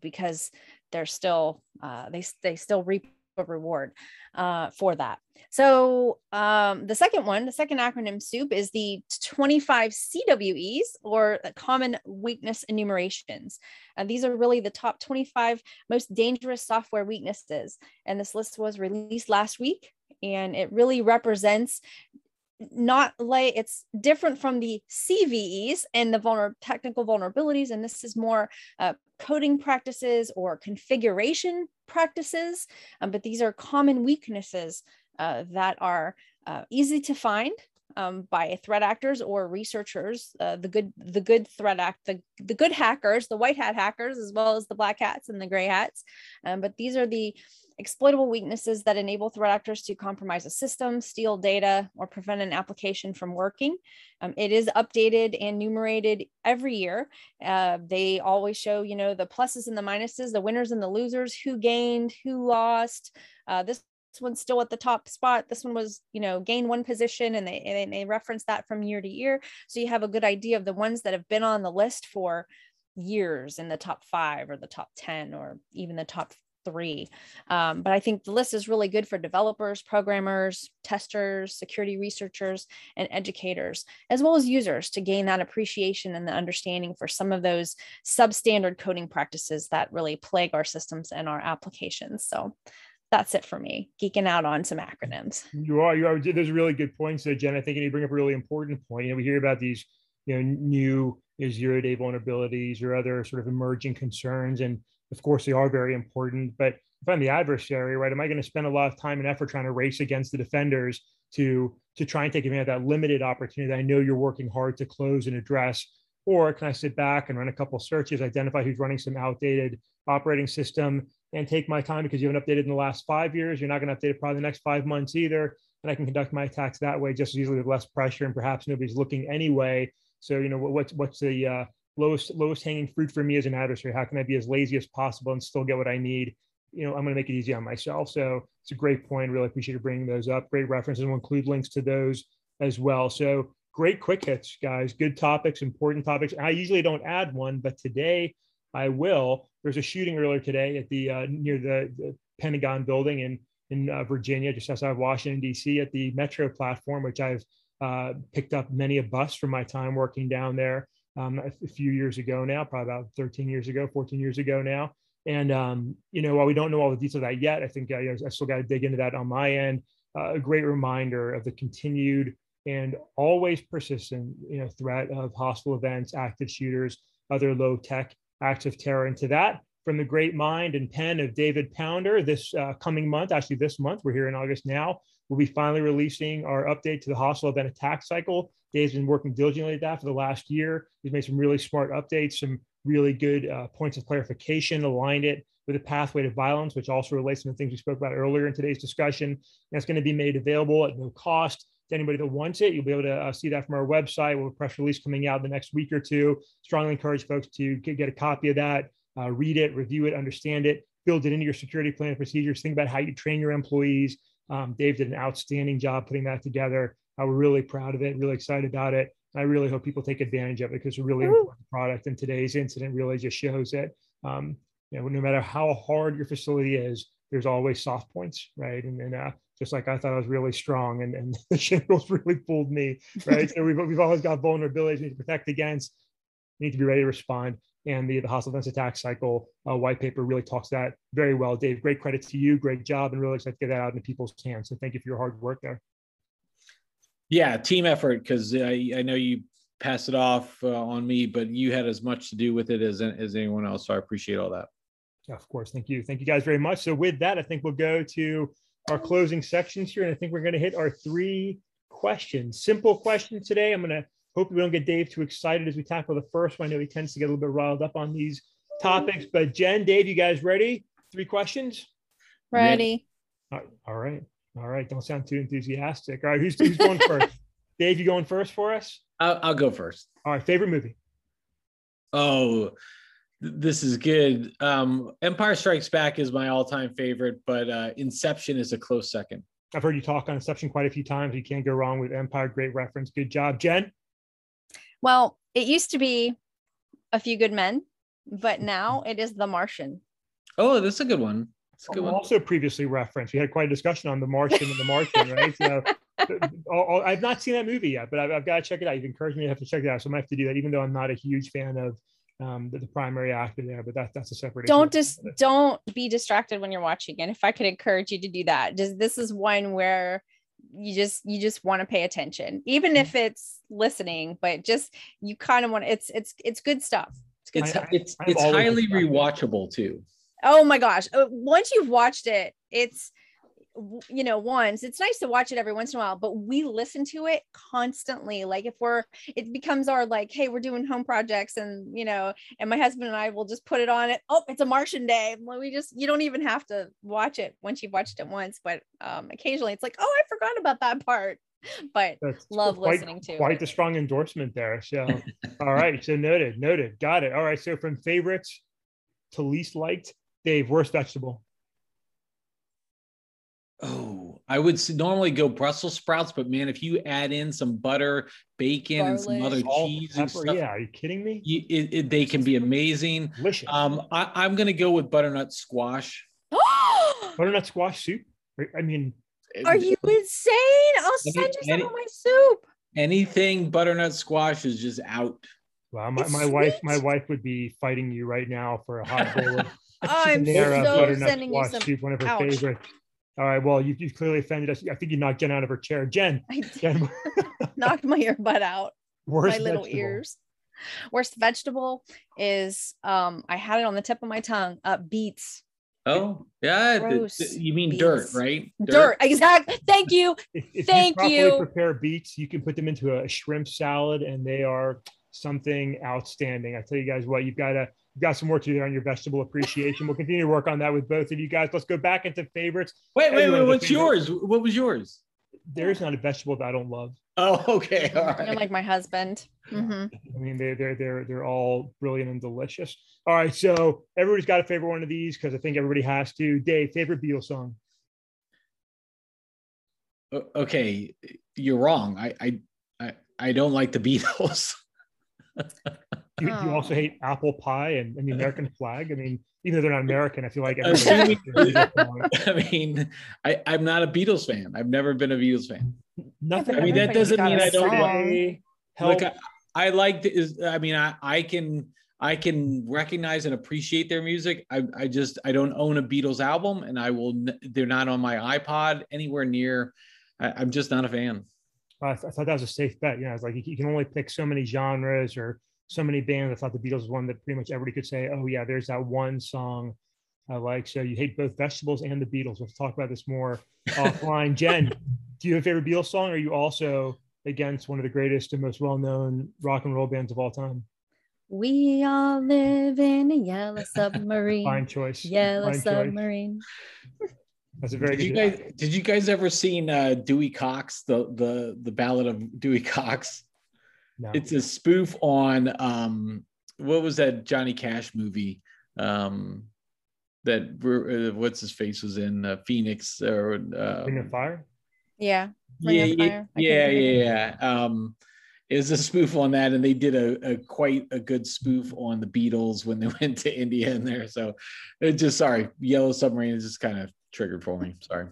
Because they're still uh, they, they still reap a reward uh, for that. So um, the second one, the second acronym SOUP is the 25 CWEs or common weakness enumerations. And these are really the top 25 most dangerous software weaknesses. And this list was released last week and it really represents not like it's different from the CVEs and the vulner- technical vulnerabilities. And this is more uh, coding practices or configuration practices. Um, but these are common weaknesses uh, that are uh, easy to find um, by threat actors or researchers, uh, the good the good threat act the, the good hackers, the white hat hackers, as well as the black hats and the gray hats. Um, but these are the exploitable weaknesses that enable threat actors to compromise a system, steal data, or prevent an application from working. Um, it is updated and numerated every year. Uh, they always show, you know, the pluses and the minuses, the winners and the losers, who gained, who lost. Uh, this one's still at the top spot. This one was, you know, gained one position and they, and they reference that from year to year. So you have a good idea of the ones that have been on the list for years in the top five or the top 10 or even the top three. Um, but I think the list is really good for developers, programmers, testers, security researchers, and educators, as well as users to gain that appreciation and the understanding for some of those substandard coding practices that really plague our systems and our applications. So that's it for me, geeking out on some acronyms. You are, you are. There's really good points there, Jen. I think you bring up a really important point. You know, we hear about these, you know, new zero day vulnerabilities or other sort of emerging concerns. And of course, they are very important. But if I'm the adversary, right, am I going to spend a lot of time and effort trying to race against the defenders to to try and take advantage of that limited opportunity that I know you're working hard to close and address? Or can I sit back and run a couple searches, identify who's running some outdated operating system, and take my time because you haven't updated in the last five years. You're not going to update it probably the next five months either. And I can conduct my attacks that way just as easily with less pressure and perhaps nobody's looking anyway. So, you know, what's what's the uh, lowest lowest hanging fruit for me as an adversary. How can I be as lazy as possible and still get what I need? You know, I'm going to make it easy on myself. So it's a great point. Really appreciate you bringing those up. Great references. We'll include links to those as well. So great quick hits, guys. Good topics, important topics. I usually don't add one, but today I will. There's a shooting earlier today at the uh, near the, the, Pentagon building in in uh, Virginia, just outside of Washington D.C. at the Metro platform, which I've uh, picked up many a bus from my time working down there um, a, a, few years ago now, probably about 13 years ago, 14 years ago now. And um, you know, while we don't know all the details of that yet, I think uh, you know, I still got to dig into that on my end. Uh, a great reminder of the continued and always persistent, you know, threat of hostile events, active shooters, other low tech acts of terror. And to that, from the great mind and pen of David Pounder, this uh, coming month, actually this month, we're here in August now, we'll be finally releasing our update to the hostile event attack cycle Dave's been working diligently at that for the last year. He's made some really smart updates, some really good uh, points of clarification, aligned it with a pathway to violence, which also relates to the things we spoke about earlier in today's discussion. It's going to be made available at no cost to anybody that wants it. You'll be able to uh, see that from our website. We'll have a press release coming out the next week or two. Strongly encourage folks to get a copy of that, uh, read it, review it, understand it, build it into your security plan procedures. Think about how you train your employees. Um, Dave did an outstanding job putting that together. Uh, we're really proud of it, really excited about it. I really hope people take advantage of it because it's a really important product. And today's incident really just shows that, um, you know, no matter how hard your facility is, there's always soft points, right? And, and uh, just like I thought I was really strong, and, and [LAUGHS] the shingles really fooled me, right? so we've, we've always got vulnerabilities we need to protect against, we need to be ready to respond. And the, the hostile events attack cycle uh, white paper really talks that very well. Dave, great credit to you, great job, and really excited to get that out into people's hands. So thank you for your hard work there. Yeah, team effort because I, I know you passed it off uh, on me, but you had as much to do with it as as anyone else. So I appreciate all that. Yeah, of course. Thank you. Thank you guys very much. So with that, I think we'll go to our closing sections here, and I think we're going to hit our three questions. Simple questions today. I'm going to Hope we don't get Dave too excited as we tackle the first one. I know he tends to get a little bit riled up on these topics. But Jen, Dave, you guys ready? Three questions. Ready. All right. All right. Don't sound too enthusiastic. All right. Who's, who's going [LAUGHS] first? Dave, you going first for us? I'll, I'll go first. All right. Favorite movie? Oh, this is good. Um, Empire Strikes Back is my all-time favorite, but uh, Inception is a close second. I've heard you talk on Inception quite a few times. You can't go wrong with Empire. Great reference. Good job, Jen. Well, it used to be A Few Good Men, but now it is The Martian. Oh, that's a good one. That's a good one. Also previously referenced. We had quite a discussion on The Martian and The Martian, right? So [LAUGHS] I've not seen that movie yet, but I've, I've, got to check it out. You've encouraged me to have to check it out, so I might have to do that, even though I'm not a huge fan of um, the, the, primary actor there. But that, that's a separate. Don't just dis- don't be distracted when you're watching. And if I could encourage you to do that, just this is one where you just you just want to pay attention, even mm-hmm. if it's listening. But just you kind of want it's it's it's good stuff. It's good I, stuff. it's it's highly rewatchable too. Oh my gosh! Uh, once you've watched it, it's you know once it's nice to watch it every once in a while but we listen to it constantly like if we're it becomes our like hey we're doing home projects and you know and my husband and i will just put it on it oh it's a martian day well, we just you don't even have to watch it once you've watched it once but um occasionally it's like oh i forgot about that part [LAUGHS] but That's love quite, listening to quite it. the strong endorsement there so [LAUGHS] all right so noted noted got it all right so from favorites to least liked dave worst vegetable Oh, I would normally go Brussels sprouts, but man, if you add in some butter, bacon, Garlic. and some other cheese and stuff, yeah, are you kidding me? You, it, it, they can be amazing. Delicious. Um, I, am gonna go with butternut squash. [GASPS] butternut squash soup. I mean, are you insane? I'll send you some of my soup. Anything butternut squash is just out. Wow, my, my wife, my wife would be fighting you right now for a hot bowl of [LAUGHS] I'm so sending you some. Soup, one of her Ouch. favorites. All right. Well, you, you clearly offended us. I think you knocked Jen out of her chair. Jen. I Jen. [LAUGHS] [LAUGHS] knocked my earbud out. Worst my little vegetable. ears. Worst vegetable is um I had it on the tip of my tongue. Uh beets. Oh yeah, Gross. you mean beets. dirt, right? Dirt, dirt. exactly. Thank you. If, if Thank you. you. Prepare beets. You can put them into a shrimp salad, and they are something outstanding. I tell you guys what, you've got to You've got some work to do on your vegetable appreciation. We'll continue to work on that with both of you guys. Let's go back into favorites. Wait, wait, wait. What's yours? What was yours? There's not a vegetable that I don't love. Oh, okay. All right. [LAUGHS] You're like my husband. Mm-hmm. I mean, they're they're they're they're all brilliant and delicious. All right, so everybody's got a favorite one of these because I think everybody has to. Dave, favorite Beatles song? Okay, you're wrong. I I I, I don't like the Beatles. [LAUGHS] you, oh. you also hate apple pie and, and, the American flag. I mean, even though they're not American, I feel like I [LAUGHS] mean, I, I'm not a Beatles fan. I've never been a Beatles fan. Nothing. I mean, that doesn't mean I don't like. Look, I, I like is. I mean, I I can I can recognize and appreciate their music. I I just I don't own a Beatles album, and I will. They're not on my iPod anywhere near. I, am just not a fan. I, th- I, thought that was a safe bet. You know, it's like you, you can only pick so many genres or so many bands. I thought the Beatles was one that pretty much everybody could say, "Oh yeah, there's that one song I like." So you hate both vegetables and the Beatles. Let's talk about this more [LAUGHS] offline. Jen, do you have a favorite Beatles song? Or are you also against one of the greatest and most well-known rock and roll bands of all time? We all live in a yellow [LAUGHS] submarine. Fine choice. Yellow Fine submarine. Choice. That's a very did good. You guys, did you guys ever seen uh, Dewey Cox, the the the Ballad of Dewey Cox? No. It's a spoof on um, what was that Johnny Cash movie? Um, that uh, what's his face was in uh, Phoenix or uh, Ring of Fire. Yeah. Ring yeah, yeah, yeah, yeah, yeah. Um, it was a spoof on that, and they did a, a, quite a good spoof on the Beatles when they [LAUGHS] went to India in there. So, it just sorry, Yellow Submarine is just kind of triggered for me. Sorry.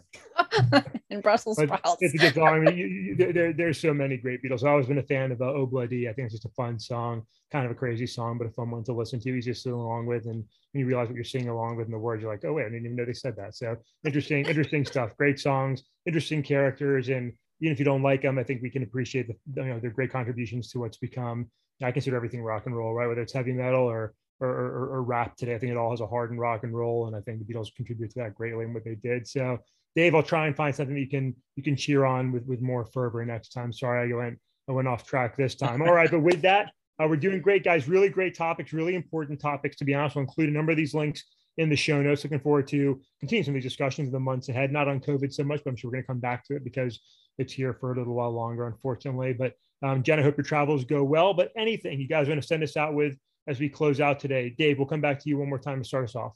[LAUGHS] and Brussels sprouts. It's a good song. I mean, you, you, there, there's so many great Beatles. I've always been a fan of uh, Obladi. I think it's just a fun song, kind of a crazy song, but a fun one to listen to. He's just singing along with, and when you realize what you're singing along with in the words, you're like, oh wait, I didn't even know they said that. So interesting, interesting stuff. Great songs, interesting characters, and even if you don't like them, I think we can appreciate the you know their great contributions to what's become. I consider everything rock and roll, right? Whether it's heavy metal or or, or, or, rap today. I think it all has a hard and rock and roll, and I think the Beatles contribute to that greatly in what they did. So, Dave, I'll try and find something that you can you can cheer on with with more fervor next time. Sorry, I went I went off track this time. All right, but with that, uh, we're doing great, guys. Really great topics, really important topics. To be honest, we'll include a number of these links in the show notes. Looking forward to continuing some of these discussions in the months ahead. Not on COVID so much, but I'm sure we're going to come back to it because it's here for a little while longer, unfortunately. But um, Jen, I hope your travels go well. But anything you guys want to send us out with as we close out today, Dave, we'll come back to you one more time to start us off.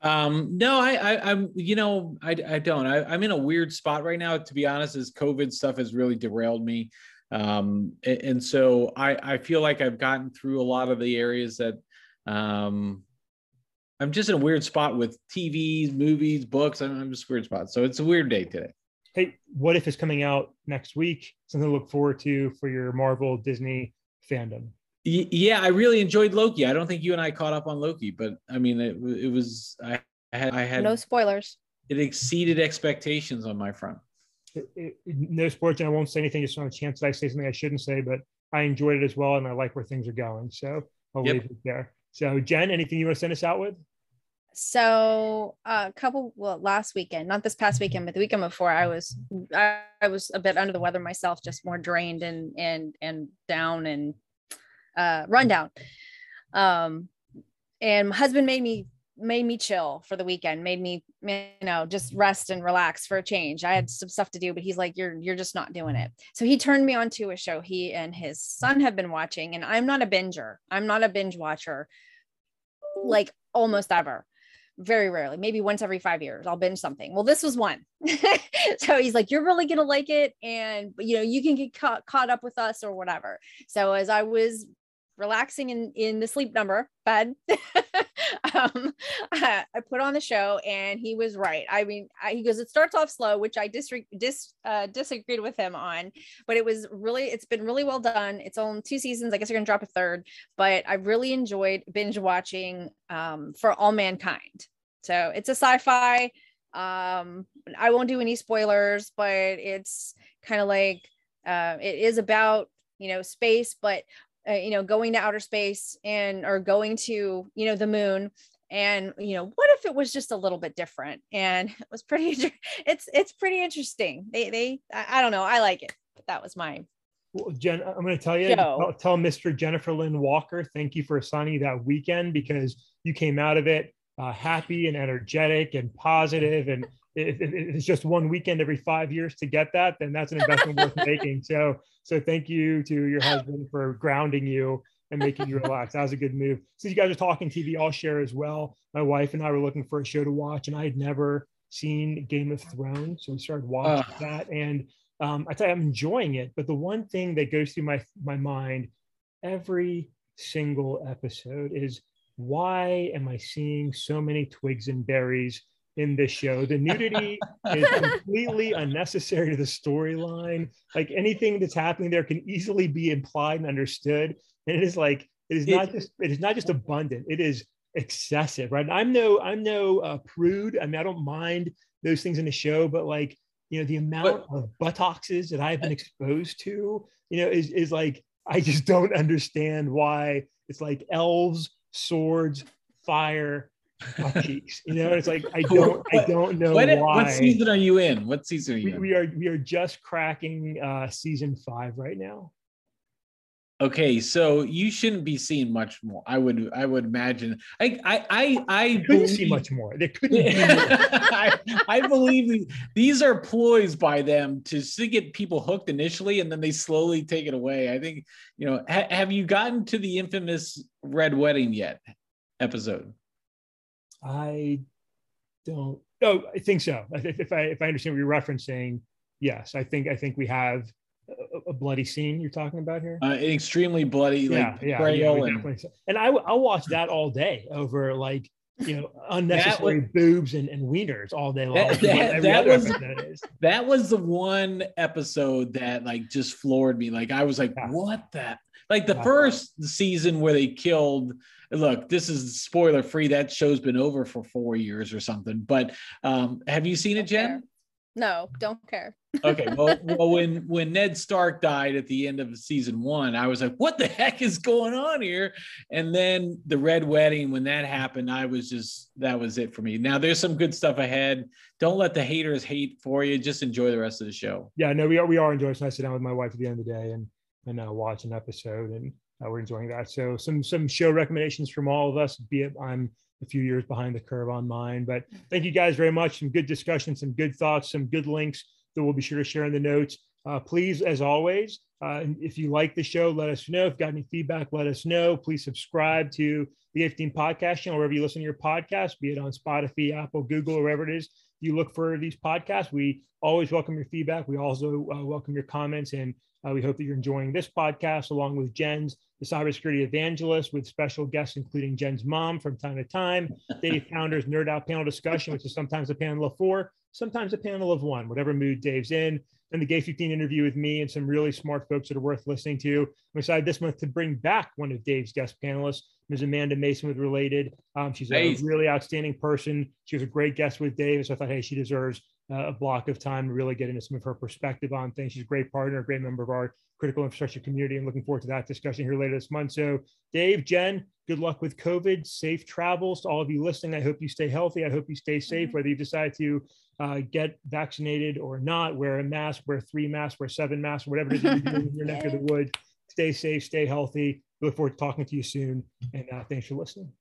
Um, no, I, I, am you know, I, I don't. I, am in a weird spot right now, to be honest. As COVID stuff has really derailed me, um, and, and so I, I feel like I've gotten through a lot of the areas that, um, I'm just in a weird spot with TVs, movies, books. I'm, I'm just weird spot. So it's a weird day today. Hey, what if it's coming out next week? Something to look forward to for your Marvel Disney fandom. Yeah, I really enjoyed Loki. I don't think you and I caught up on Loki, but I mean, it, it was I, had I had no spoilers. It exceeded expectations on my front. It, it, no spoilers, and I won't say anything just on a chance that I say something I shouldn't say, but I enjoyed it as well, and I like where things are going. So I'll yep. leave it there. So, Jen, anything you want to send us out with? so a uh, couple well last weekend not this past weekend but the weekend before i was I, I, was a bit under the weather myself just more drained and and and down and uh run down um and my husband made me made me chill for the weekend made me you know just rest and relax for a change i had some stuff to do but he's like you're you're just not doing it so he turned me on to a show he and his son have been watching and i'm not a binger i'm not a binge watcher like almost ever very rarely, maybe once every five years, I'll binge something. Well, this was one. [LAUGHS] so he's like, You're really going to like it. And, you know, you can get ca- caught up with us or whatever. So as I was relaxing in, in the sleep number bed, [LAUGHS] um, I, I, put on the show and he was right. I mean, I, he goes, It starts off slow, which I dis- dis- uh, disagreed with him on, but it was really, it's been really well done. It's on two seasons. I guess going to drop a third, but I really enjoyed binge watching um, for all mankind. So it's a sci-fi. Um, I won't do any spoilers, but it's kind of like uh, it is about you know space, but uh, you know going to outer space and or going to you know the moon. And you know what if it was just a little bit different? And [LAUGHS] it was pretty it's it's pretty interesting. They they i don't know. I like it but that was my well, Jen, I'm going to tell you, tell, tell Mr. Jennifer Lynn Walker, thank you for assigning that weekend because you came out of it uh, happy and energetic and positive. positive and [LAUGHS] if, if, it's just one weekend every five years to get that then that's an investment worth [LAUGHS] making. So so thank you to your husband for grounding you and making you relax. That was a good move. Since you guys are talking tv i'll share as well. My wife and i were looking for a show to watch and i had never seen game of thrones so we started watching uh. that. And um, i tell you i'm enjoying it but the one thing that goes through my my mind every single episode is why am I seeing so many twigs and berries in this show? The nudity is [LAUGHS] completely unnecessary to the storyline. Like anything that's happening there can easily be implied and understood. And it is like it is not just it is not just abundant. It is excessive, right? I'm no I'm no uh, prude. I mean, I don't mind those things in the show, but like you know, the amount of buttocks that I've been exposed to, you know, is is like I just don't understand why it's like elves swords, fire, cheeks. You know, it's like I [LAUGHS] don't I don't know what, why. What season are you in? What season are you we, we are we are just cracking uh season five right now. Okay, so you shouldn't be seeing much more. I would I would imagine. I I I, I couldn't believe, see much more. There couldn't be [LAUGHS] I, I believe these are ploys by them to, to get people hooked initially and then they slowly take it away. I think, you know, ha, have you gotten to the infamous red wedding yet episode? I don't. Oh, I think so. If I if I understand what you're referencing, yes, I think I think we have a bloody scene you're talking about here? Uh, extremely bloody, yeah, like yeah, yeah and, and I I'll watch that all day over like you know [LAUGHS] unnecessary was, boobs and, and wieners all day long. That, that, that was that was the one episode that like just floored me. Like I was like, yeah. what that? Like the yeah. first season where they killed. Look, this is spoiler free. That show's been over for four years or something. But um, have you seen it, Jen? No, don't care. [LAUGHS] okay. Well, well, when when Ned Stark died at the end of season one, I was like, "What the heck is going on here?" And then the Red Wedding, when that happened, I was just that was it for me. Now there's some good stuff ahead. Don't let the haters hate for you. Just enjoy the rest of the show. Yeah, no, we are we are enjoying. So I sit down with my wife at the end of the day and and uh, watch an episode, and uh, we're enjoying that. So some some show recommendations from all of us. Be it I'm a few years behind the curve on mine, but thank you guys very much. Some good discussion, some good thoughts, some good links that we'll be sure to share in the notes. Uh, please, as always, uh, if you like the show, let us know. If you've got any feedback, let us know. Please subscribe to the 15 podcast channel, wherever you listen to your podcast, be it on Spotify, Apple, Google, or wherever it is you look for these podcasts. We always welcome your feedback. We also uh, welcome your comments, and uh, we hope that you're enjoying this podcast along with Jen's, the cybersecurity evangelist, with special guests including Jen's mom from time to time, Dave [LAUGHS] Pounder's Nerd Out panel discussion, which is sometimes a panel of four, sometimes a panel of one, whatever mood Dave's in. Then the Gate 15 interview with me and some really smart folks that are worth listening to. I'm excited this month to bring back one of Dave's guest panelists, Ms. Amanda Mason with Related. Um, she's a really outstanding person. She was a great guest with Dave. So I thought, hey, she deserves a block of time to really get into some of her perspective on things. She's a great partner, a great member of our critical infrastructure community, and looking forward to that discussion here later this month. So, Dave, Jen, good luck with COVID. Safe travels to all of you listening. I hope you stay healthy. I hope you stay safe, mm-hmm. whether you decide to uh, get vaccinated or not. Wear a mask, wear three masks, wear seven masks, whatever it is you're doing in your neck of the [LAUGHS] wood. Stay safe, stay healthy. We look forward to talking to you soon. And uh, thanks for listening.